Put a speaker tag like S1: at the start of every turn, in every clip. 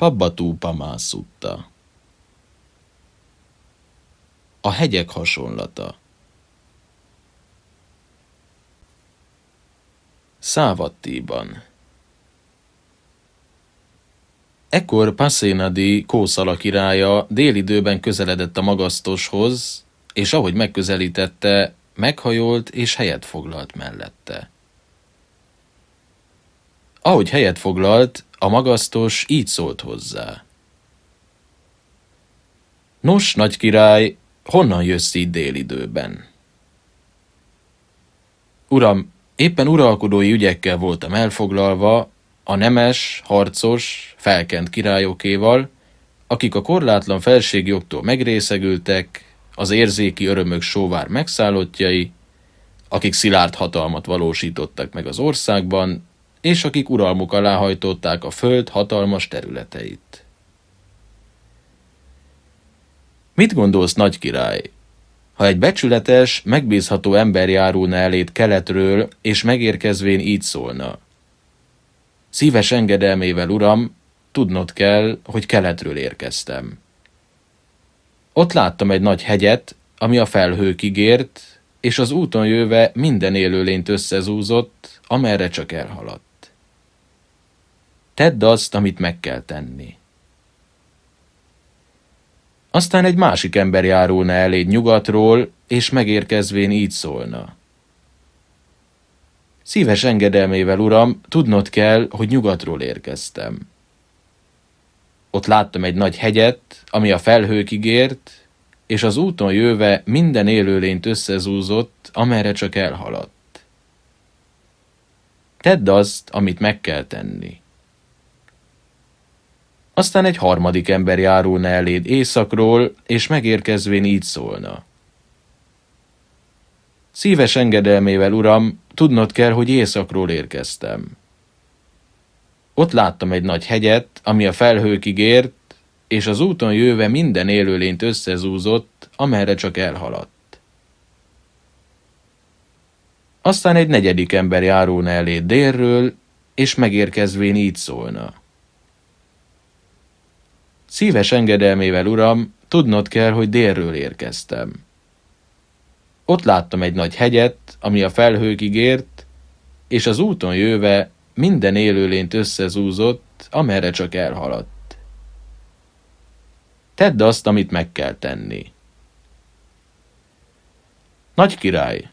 S1: Pabbatúpa mászutta. A hegyek hasonlata Szávattiban Ekkor Passénadi Kószala királya délidőben közeledett a magasztoshoz, és ahogy megközelítette, meghajolt és helyet foglalt mellette. Ahogy helyet foglalt, a magasztos így szólt hozzá. Nos, nagy király, honnan jössz így délidőben? Uram, éppen uralkodói ügyekkel voltam elfoglalva, a nemes, harcos, felkent királyokéval, akik a korlátlan felségjogtól megrészegültek, az érzéki örömök sóvár megszállottjai, akik szilárd hatalmat valósítottak meg az országban, és akik uralmuk alá hajtották a föld hatalmas területeit. Mit gondolsz, nagy király? Ha egy becsületes, megbízható ember járulna elét keletről, és megérkezvén így szólna. Szíves engedelmével, uram, tudnod kell, hogy keletről érkeztem. Ott láttam egy nagy hegyet, ami a felhőkig ért, és az úton jöve minden élőlényt összezúzott, amerre csak elhaladt. Tedd azt, amit meg kell tenni. Aztán egy másik ember járulna eléd nyugatról, és megérkezvén így szólna. Szíves engedelmével, uram, tudnod kell, hogy nyugatról érkeztem. Ott láttam egy nagy hegyet, ami a felhőkig ért, és az úton jöve minden élőlényt összezúzott, amerre csak elhaladt. Tedd azt, amit meg kell tenni. Aztán egy harmadik ember járulna eléd északról, és megérkezvén így szólna. Szíves engedelmével, uram, tudnod kell, hogy északról érkeztem. Ott láttam egy nagy hegyet, ami a felhőkig ért, és az úton jöve minden élőlényt összezúzott, amerre csak elhaladt. Aztán egy negyedik ember járulna eléd délről, és megérkezvén így szólna. Szíves engedelmével, uram, tudnod kell, hogy délről érkeztem. Ott láttam egy nagy hegyet, ami a felhőkig ért, és az úton jöve minden élőlényt összezúzott, amerre csak elhaladt. Tedd azt, amit meg kell tenni. Nagy király,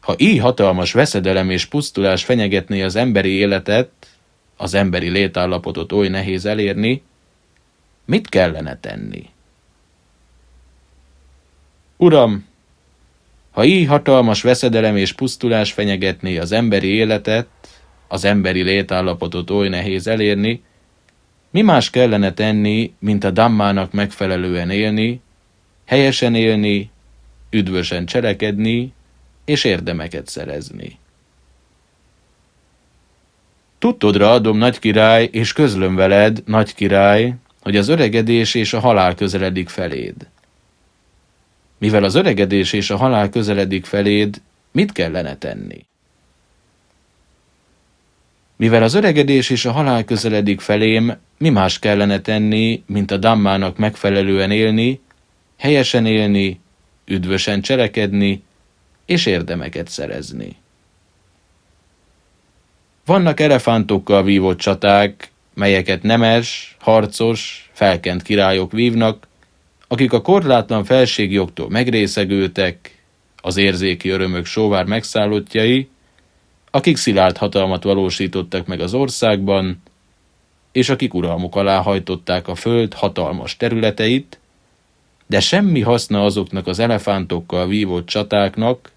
S1: ha így hatalmas veszedelem és pusztulás fenyegetné az emberi életet, az emberi létállapotot oly nehéz elérni, Mit kellene tenni? Uram, ha így hatalmas veszedelem és pusztulás fenyegetné az emberi életet, az emberi létállapotot oly nehéz elérni, mi más kellene tenni, mint a dammának megfelelően élni, helyesen élni, üdvösen cselekedni és érdemeket szerezni. Tudtodra adom, nagy király, és közlöm veled, nagy király, hogy az öregedés és a halál közeledik feléd. Mivel az öregedés és a halál közeledik feléd, mit kellene tenni? Mivel az öregedés és a halál közeledik felém, mi más kellene tenni, mint a dammának megfelelően élni, helyesen élni, üdvösen cselekedni és érdemeket szerezni. Vannak elefántokkal vívott csaták, melyeket nemes, harcos, felkent királyok vívnak, akik a korlátlan felségjogtól megrészegültek, az érzéki örömök sóvár megszállottjai, akik szilárd hatalmat valósítottak meg az országban, és akik uralmuk alá hajtották a föld hatalmas területeit, de semmi haszna azoknak az elefántokkal vívott csatáknak,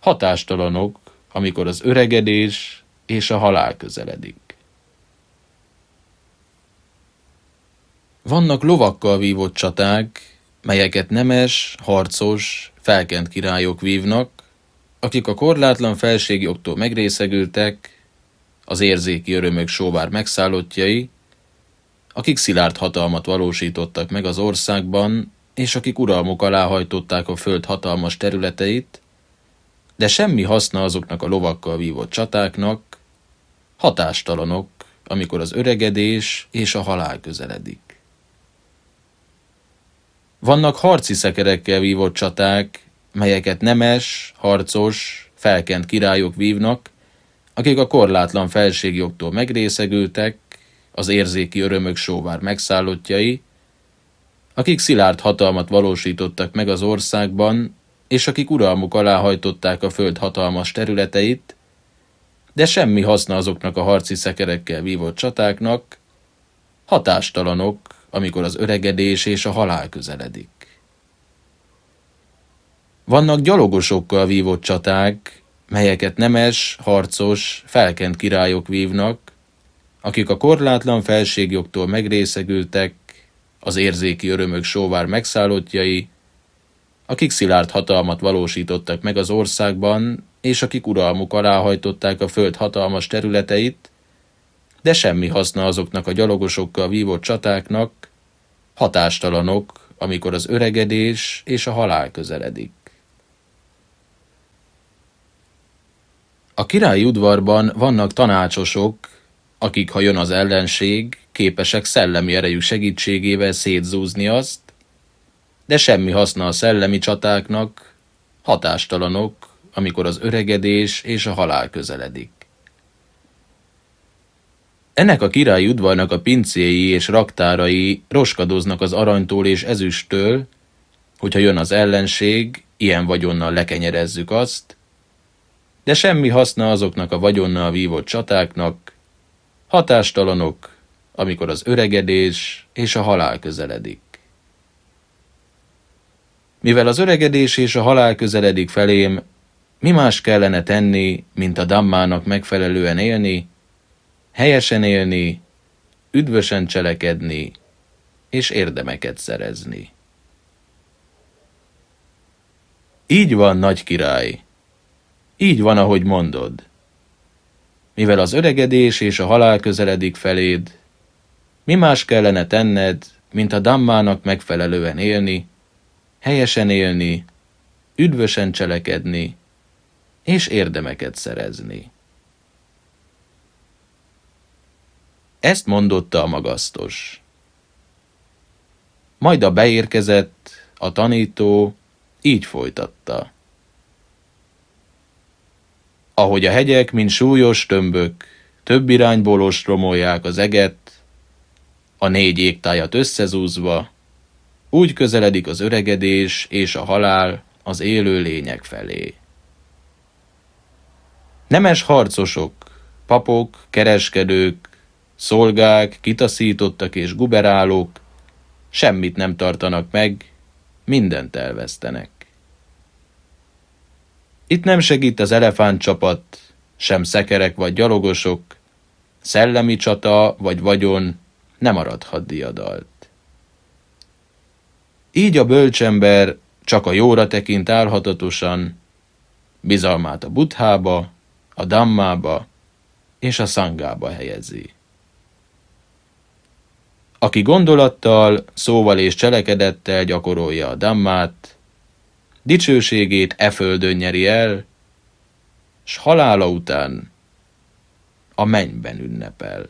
S1: hatástalanok, amikor az öregedés és a halál közeledik. Vannak lovakkal vívott csaták, melyeket nemes, harcos, felkent királyok vívnak, akik a korlátlan felségjogtól megrészegültek, az érzéki örömök sóvár megszállottjai, akik szilárd hatalmat valósítottak meg az országban, és akik uralmuk alá hajtották a föld hatalmas területeit, de semmi haszna azoknak a lovakkal vívott csatáknak, hatástalanok, amikor az öregedés és a halál közeledik. Vannak harci szekerekkel vívott csaták, melyeket nemes, harcos, felkent királyok vívnak, akik a korlátlan felségjogtól megrészegültek, az érzéki örömök sóvár megszállottjai, akik szilárd hatalmat valósítottak meg az országban, és akik uralmuk alá hajtották a föld hatalmas területeit, de semmi haszna azoknak a harci szekerekkel vívott csatáknak, hatástalanok, amikor az öregedés és a halál közeledik. Vannak gyalogosokkal vívott csaták, melyeket nemes, harcos, felkent királyok vívnak, akik a korlátlan felségjogtól megrészegültek, az érzéki örömök sóvár megszállottjai, akik szilárd hatalmat valósítottak meg az országban, és akik uralmuk alá hajtották a föld hatalmas területeit, de semmi haszna azoknak a gyalogosokkal vívott csatáknak, hatástalanok, amikor az öregedés és a halál közeledik. A királyi udvarban vannak tanácsosok, akik, ha jön az ellenség, képesek szellemi erejük segítségével szétzúzni azt, de semmi haszna a szellemi csatáknak, hatástalanok, amikor az öregedés és a halál közeledik. Ennek a királyi udvarnak a pincéi és raktárai roskadoznak az aranytól és ezüsttől, hogyha jön az ellenség, ilyen vagyonnal lekenyerezzük azt, de semmi haszna azoknak a vagyonnal vívott csatáknak, hatástalanok, amikor az öregedés és a halál közeledik. Mivel az öregedés és a halál közeledik felém, mi más kellene tenni, mint a dammának megfelelően élni, helyesen élni, üdvösen cselekedni és érdemeket szerezni. Így van, nagy király. Így van, ahogy mondod. Mivel az öregedés és a halál közeledik feléd, mi más kellene tenned, mint a dammának megfelelően élni, helyesen élni, üdvösen cselekedni, és érdemeket szerezni. Ezt mondotta a magasztos. Majd a beérkezett, a tanító így folytatta. Ahogy a hegyek, mint súlyos tömbök, több irányból ostromolják az eget, a négy égtájat összezúzva, úgy közeledik az öregedés és a halál az élő lények felé. Nemes harcosok, papok, kereskedők, szolgák, kitaszítottak és guberálók semmit nem tartanak meg, mindent elvesztenek. Itt nem segít az elefánt csapat, sem szekerek vagy gyalogosok, szellemi csata vagy vagyon nem maradhat diadalt. Így a bölcsember csak a jóra tekint álhatatosan, bizalmát a buthába, a dammába és a szangába helyezi. Aki gondolattal, szóval és cselekedettel gyakorolja a dammát, dicsőségét e földön nyeri el, s halála után a mennyben ünnepel.